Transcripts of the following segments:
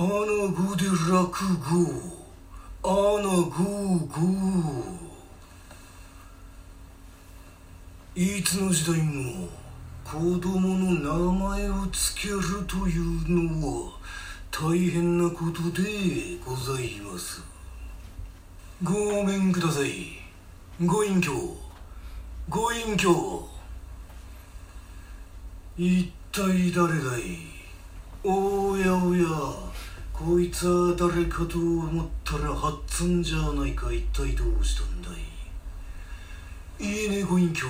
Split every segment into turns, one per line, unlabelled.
穴子で落語穴子語いつの時代も子供の名前を付けるというのは大変なことでございます。ごめんください。ご隠居。ご隠居。一体誰だい？おやおや。こいつは誰かと思ったらハッツンじゃないか一体どうしたんだい?いいねご隠居。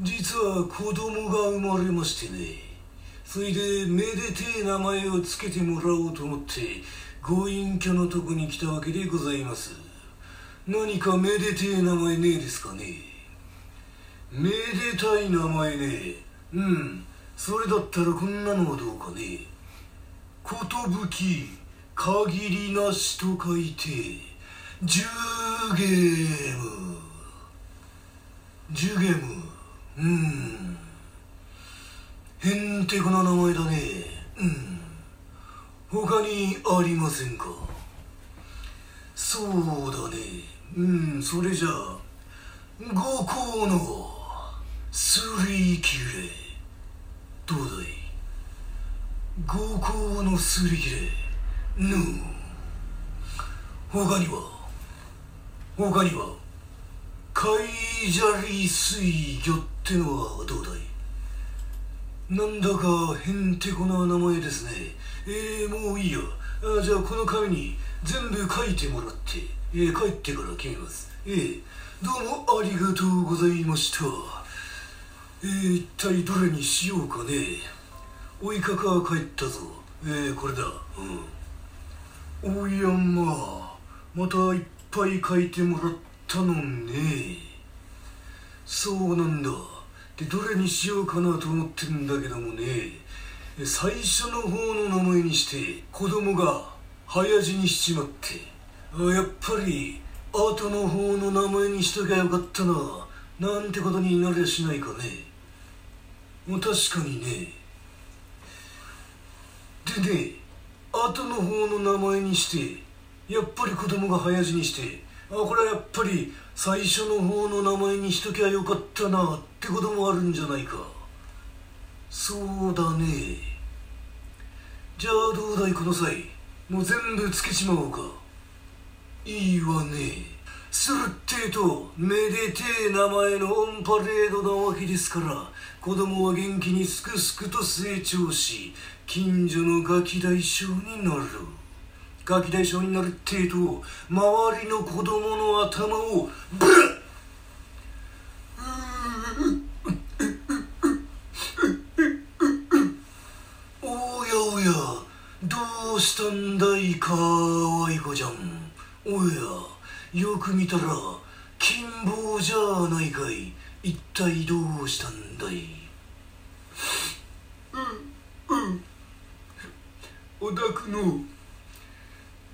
実は子供が生まれましてね。それでめでてえ名前を付けてもらおうと思ってご隠居のとこに来たわけでございます。何かめでてえ名前ねえですかね?めでたい名前ね。うん。それだったらこんなのはどうかね。寿限りなしと書いてジュゲーム。ジュゲーム。うん。へんてこな名前だね。うん。他にありませんか？そうだね。うんそれじゃあ五校のスリーキレ。どうだい？五校のすり切れ。ぬ他には他にはカイジャリ水魚ってのはどうだい？なんだかへんてこな名前ですね。えー、もういいよ。あじゃあこの紙に全部書いてもらって、えー、帰ってから決めます。えー、どうもありがとうございました。えー、一体どれにしようかね。おいかか帰ったぞ。えー、これだ。うん。おやままたいっぱい書いてもらったのね。そうなんだ。でどれにしようかなと思ってるんだけどもね。最初の方の名前にして子供が早死にしちまって。やっぱり後の方の名前にしときゃよかったな。なんてことになりゃしないかね。確かにね。でね後の方の名前にしてやっぱり子供が早死にしてあこれはやっぱり最初の方の名前にしときゃよかったなってこともあるんじゃないか。そうだね。じゃあどうだいこの際もう全部つけちまおうか。いいわね。するってえとめでてえ名前のオンパレードなわけですから子供は元気にすくすくと成長し近所のガキ大将になる。ガキ大将になるってえと周りの子供の頭をブラッ。おやおやどうしたんだいかわい子ちゃん。おや。よく見たら金棒じゃないかい。一体どうしたんだい？うんうん。お宅の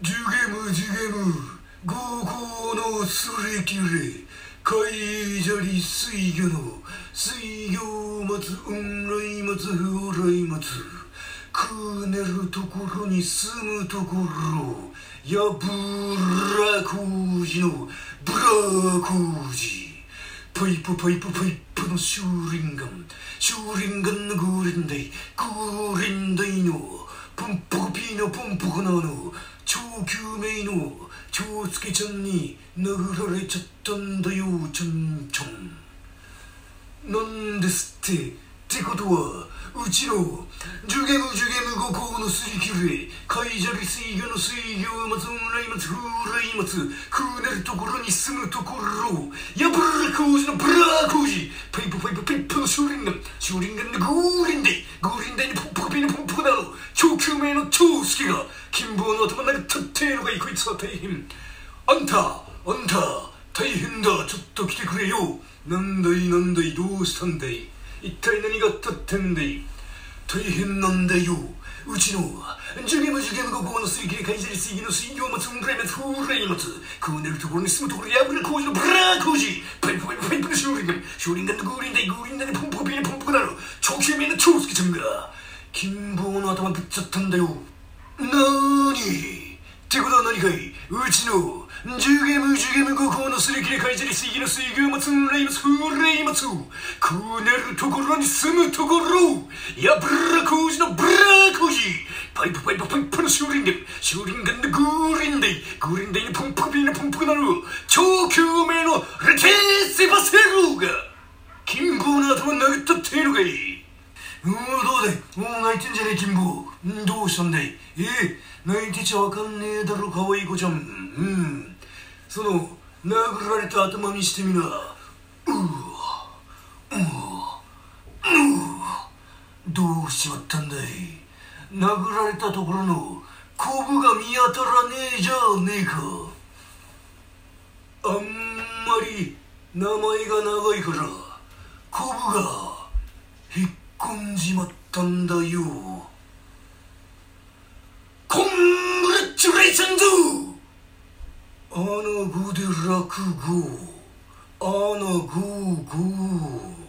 ジュゲムジュゲム合コのすれきれ海砂利水魚の水魚を待つ雲来待つ風来待つくねるところに住むところやぶらこうじのブラコージ。パイプパイプパイプのシューリンガン。シューリンガンのゴーレンダイ。ゴーレンダイのポンポコピーのポンポコなの。超救命の超つけちゃんに殴られちゃったんだよちょんちょん。なんですって。ってことはうちのジュゲムジュゲム五行のすり切れ海砂利水魚の水魚を待つ雲来待つ風来待つくねるところに住むところやぶら柑子のぶら柑子パイポパイポパイポのシューリンガンシューリンガンのグーリンダイグーリンダイにポンポコピーのポンポコナの長久命の長助が金坊の頭投げたってのがいこいつは大変。あんたあんた大変だ。ちょっと来てくれよ。なんだいなんだいどうしたんだい一体何があったってんだい大変なんだよ。うちのジュゲムジュゲム五行のすり切れ海砂利水魚の水魚を待つ雲来待つ風来待つこうねるところに住むところやぶら柑子のぶら柑子。パイポパイポパイポのシューリンガンシューリンガンのグーリンダイグーリンダイポンポコピーポンポコナの長久命の長助ちゃんが金坊の頭ぶっちゃったんだよ。なーに？ってことは何かい？うちの10ゲーム10ゲーム5校のすり切れ会社に水の水牛を待つレイマツレイマツこうなるところに住むところやブラ工事のブラ工事。パイプパイプパイプの修理で修理ガンでグーリンでグーリンでにポンプビーのポンプなる。超救命のレテーセバセルが。金棒の頭殴ったってのかい。うんどうだい？もう泣いてんじゃねえ金棒どうしたんだい？ええ泣いてちゃわかんねえだろ可愛い子ちゃん。うん。その殴られた頭にしてみな。うううどうしちまったんだい。殴られたところのコブが見当たらねえじゃねえか。あんまり名前が長いからコブが引っ込んじまったんだよ Congratulations アナゴで落語アナゴーゴー